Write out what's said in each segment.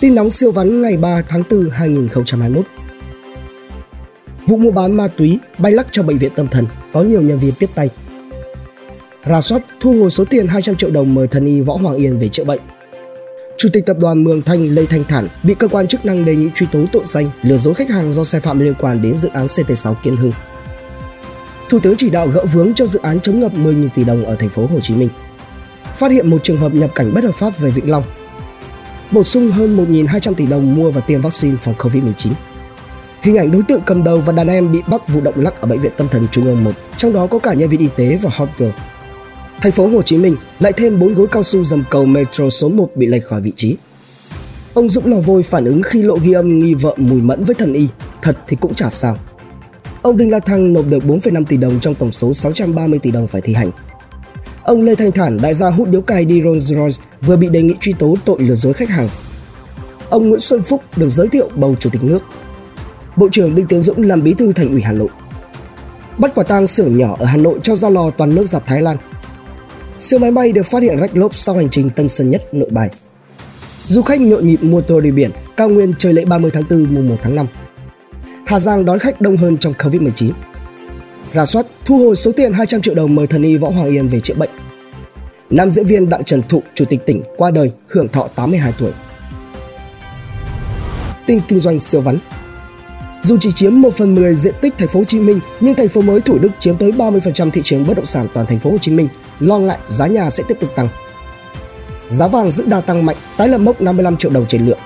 Tin nóng siêu vắn ngày 3 tháng 4 2021. Vụ mua bán ma túy bay lắc cho bệnh viện tâm thần, có nhiều nhân viên tiếp tay. Rà soát thu hồi số tiền 200 triệu đồng mời thần y Võ Hoàng Yên về chữa bệnh. Chủ tịch tập đoàn Mường Thanh Lê Thanh Thản bị cơ quan chức năng đề nghị truy tố tội danh, lừa dối khách hàng do sai phạm liên quan đến dự án CT6 Kiên Hưng. Thủ tướng chỉ đạo gỡ vướng cho dự án chống ngập 10.000 tỷ đồng ở thành phố Hồ Chí Minh. Phát hiện một trường hợp nhập cảnh bất hợp pháp về Vĩnh Long. Bổ sung hơn 1.200 tỷ đồng mua và tiêm vaccine phòng Covid-19. Hình ảnh đối tượng cầm đầu và đàn em bị bắt vụ động lắc ở bệnh viện tâm thần Trung ương 1, trong đó có cả nhân viên y tế và hot girl. Thành phố Hồ Chí Minh lại thêm 4 gối cao su dầm cầu metro số 1 bị lệch khỏi vị trí. Ông Dũng Lò Vôi phản ứng khi lộ ghi âm nghi vợ mùi mẫn với thần y, thật thì cũng chả sao. Ông Đinh La Thăng nộp được 4,5 tỷ đồng trong tổng số 630 tỷ đồng phải thi hành. Ông Lê Thanh Thản, đại gia hút điếu cày đi Rolls Royce vừa bị đề nghị truy tố tội lừa dối khách hàng. Ông Nguyễn Xuân Phúc được giới thiệu bầu chủ tịch nước. Bộ trưởng Đinh Tiến Dũng làm bí thư thành ủy Hà Nội. Bắt quả tang xưởng nhỏ ở Hà Nội cho ra lò toàn nước giặt Thái Lan. Siêu máy bay được phát hiện rách lốp sau hành trình Tân Sơn Nhất, Nội Bài. Du khách nhộn nhịp mua tour đi biển, cao nguyên chơi lễ 30 tháng 4 mùng 1 tháng 5. Hà Giang đón khách đông hơn trong Covid-19 ra soát, thu hồi số tiền 200 triệu đồng mời thần y Võ Hoàng Yên về chữa bệnh. Nam diễn viên Đặng Trần Thụ, chủ tịch tỉnh, qua đời, hưởng thọ 82 tuổi. Tin kinh doanh siêu vắn dù chỉ chiếm 1 phần 10 diện tích thành phố Hồ Chí Minh, nhưng thành phố mới Thủ Đức chiếm tới 30% thị trường bất động sản toàn thành phố Hồ Chí Minh, lo ngại giá nhà sẽ tiếp tục tăng. Giá vàng giữ đà tăng mạnh, tái lập mốc 55 triệu đồng trên lượng.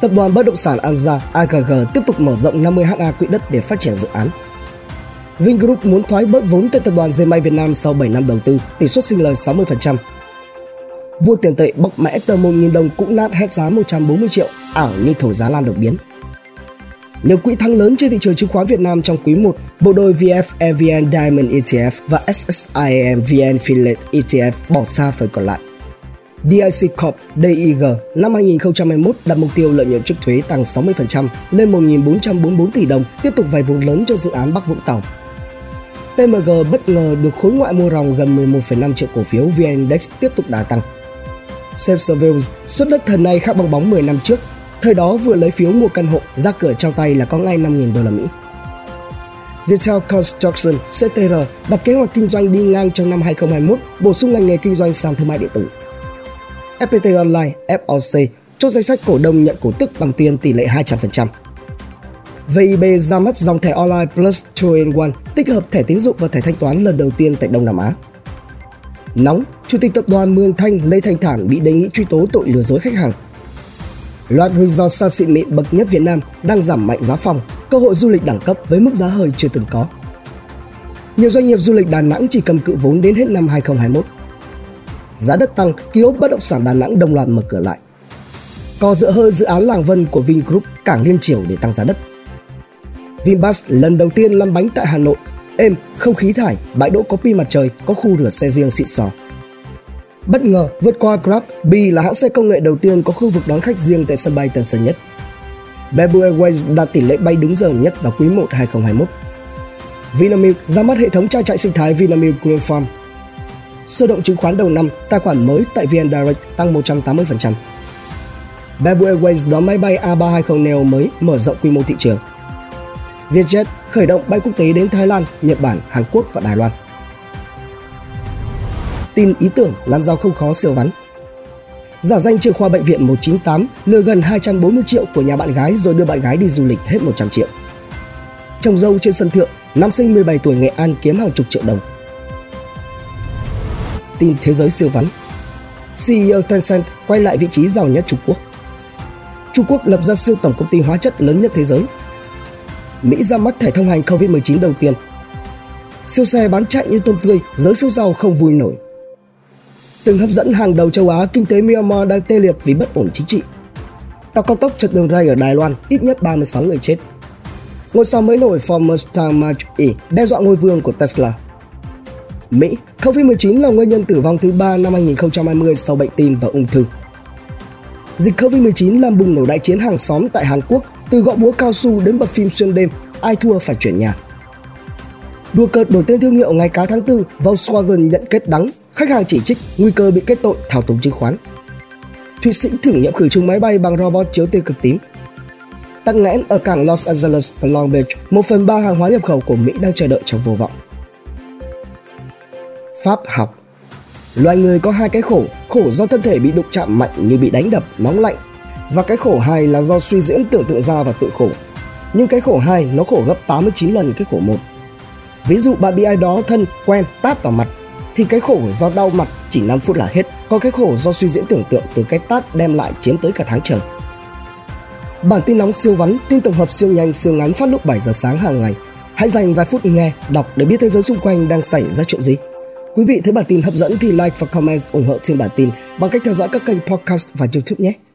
Tập đoàn bất động sản Anza AGG tiếp tục mở rộng 50 ha quỹ đất để phát triển dự án. Vingroup muốn thoái bớt vốn tại tập đoàn dây may Việt Nam sau 7 năm đầu tư, tỷ suất sinh lời 60%. Vua tiền tệ bốc mẽ tờ 1.000 đồng cũng nát hết giá 140 triệu, ảo như thổi giá lan đột biến. Nhiều quỹ thắng lớn trên thị trường chứng khoán Việt Nam trong quý 1, bộ đôi VF EVN Diamond ETF và SSIM VN Finlet ETF bỏ xa phần còn lại. DIC Corp DIG năm 2021 đặt mục tiêu lợi nhuận trước thuế tăng 60% lên 1.444 tỷ đồng, tiếp tục vay vốn lớn cho dự án Bắc Vũng Tàu. PMG bất ngờ được khối ngoại mua ròng gần 11,5 triệu cổ phiếu VN Index tiếp tục đà tăng. Safe Surveillance xuất đất thần này khác bong bóng 10 năm trước Thời đó vừa lấy phiếu mua căn hộ, ra cửa trao tay là có ngay 5.000 đô la Mỹ. Viettel Construction CTR đặt kế hoạch kinh doanh đi ngang trong năm 2021, bổ sung ngành nghề kinh doanh sàn thương mại điện tử. FPT Online FOC chốt danh sách cổ đông nhận cổ tức bằng tiền tỷ lệ 200%. VIB ra mắt dòng thẻ Online Plus 2 in 1 tích hợp thẻ tín dụng và thẻ thanh toán lần đầu tiên tại Đông Nam Á. Nóng, Chủ tịch tập đoàn Mường Thanh Lê Thanh Thản bị đề nghị truy tố tội lừa dối khách hàng Loạt resort xa xịn mịn bậc nhất Việt Nam đang giảm mạnh giá phòng, cơ hội du lịch đẳng cấp với mức giá hơi chưa từng có. Nhiều doanh nghiệp du lịch Đà Nẵng chỉ cầm cự vốn đến hết năm 2021. Giá đất tăng, ký ốt bất động sản Đà Nẵng đồng loạt mở cửa lại. Co dựa hơi dự án Làng Vân của Vingroup cảng liên triều để tăng giá đất. Vinbus lần đầu tiên lăn bánh tại Hà Nội, êm, không khí thải, bãi đỗ có pin mặt trời, có khu rửa xe riêng xịn sò. Bất ngờ vượt qua Grab, Bee là hãng xe công nghệ đầu tiên có khu vực đón khách riêng tại sân bay Tân Sơn Nhất. Bamboo Airways đạt tỷ lệ bay đúng giờ nhất vào quý 1 2021. Vinamilk ra mắt hệ thống trang trại sinh thái Vinamilk Green Farm. Sơ động chứng khoán đầu năm, tài khoản mới tại VN Direct tăng 180%. Bamboo Airways đón máy bay A320 Neo mới mở rộng quy mô thị trường. Vietjet khởi động bay quốc tế đến Thái Lan, Nhật Bản, Hàn Quốc và Đài Loan tin ý tưởng làm giàu không khó siêu vắn. Giả danh trường khoa bệnh viện 198 lừa gần 240 triệu của nhà bạn gái rồi đưa bạn gái đi du lịch hết 100 triệu. Chồng dâu trên sân thượng, nam sinh 17 tuổi Nghệ An kiếm hàng chục triệu đồng. Tin thế giới siêu vắn. CEO Tencent quay lại vị trí giàu nhất Trung Quốc. Trung Quốc lập ra siêu tổng công ty hóa chất lớn nhất thế giới. Mỹ ra mắt thẻ thông hành COVID-19 đầu tiên. Siêu xe bán chạy như tôm tươi, giới siêu giàu không vui nổi từng hấp dẫn hàng đầu châu Á, kinh tế Myanmar đang tê liệt vì bất ổn chính trị. Tàu cao tốc chật đường ray ở Đài Loan, ít nhất 36 người chết. Ngôi sao mới nổi former star Mark E đe dọa ngôi vương của Tesla. Mỹ, COVID-19 là nguyên nhân tử vong thứ ba năm 2020 sau bệnh tim và ung thư. Dịch COVID-19 làm bùng nổ đại chiến hàng xóm tại Hàn Quốc, từ gõ búa cao su đến bật phim xuyên đêm, ai thua phải chuyển nhà. Đua cợt đổi tên thương hiệu ngày cá tháng 4, Volkswagen nhận kết đắng Khách hàng chỉ trích nguy cơ bị kết tội thao túng chứng khoán. Thụy Sĩ thử nghiệm khử trùng máy bay bằng robot chiếu tia cực tím. Tắc nghẽn ở cảng Los Angeles và Long Beach, một phần ba hàng hóa nhập khẩu của Mỹ đang chờ đợi trong vô vọng. Pháp học Loài người có hai cái khổ, khổ do thân thể bị đụng chạm mạnh như bị đánh đập, nóng lạnh và cái khổ hai là do suy diễn tưởng tượng ra và tự khổ. Nhưng cái khổ hai nó khổ gấp 89 lần cái khổ một. Ví dụ bạn bị ai đó thân quen tát vào mặt thì cái khổ do đau mặt chỉ 5 phút là hết, còn cái khổ do suy diễn tưởng tượng từ cái tát đem lại chiếm tới cả tháng trời. Bản tin nóng siêu vắn, tin tổng hợp siêu nhanh, siêu ngắn phát lúc 7 giờ sáng hàng ngày. Hãy dành vài phút nghe, đọc để biết thế giới xung quanh đang xảy ra chuyện gì. Quý vị thấy bản tin hấp dẫn thì like và comment ủng hộ trên bản tin bằng cách theo dõi các kênh podcast và YouTube nhé.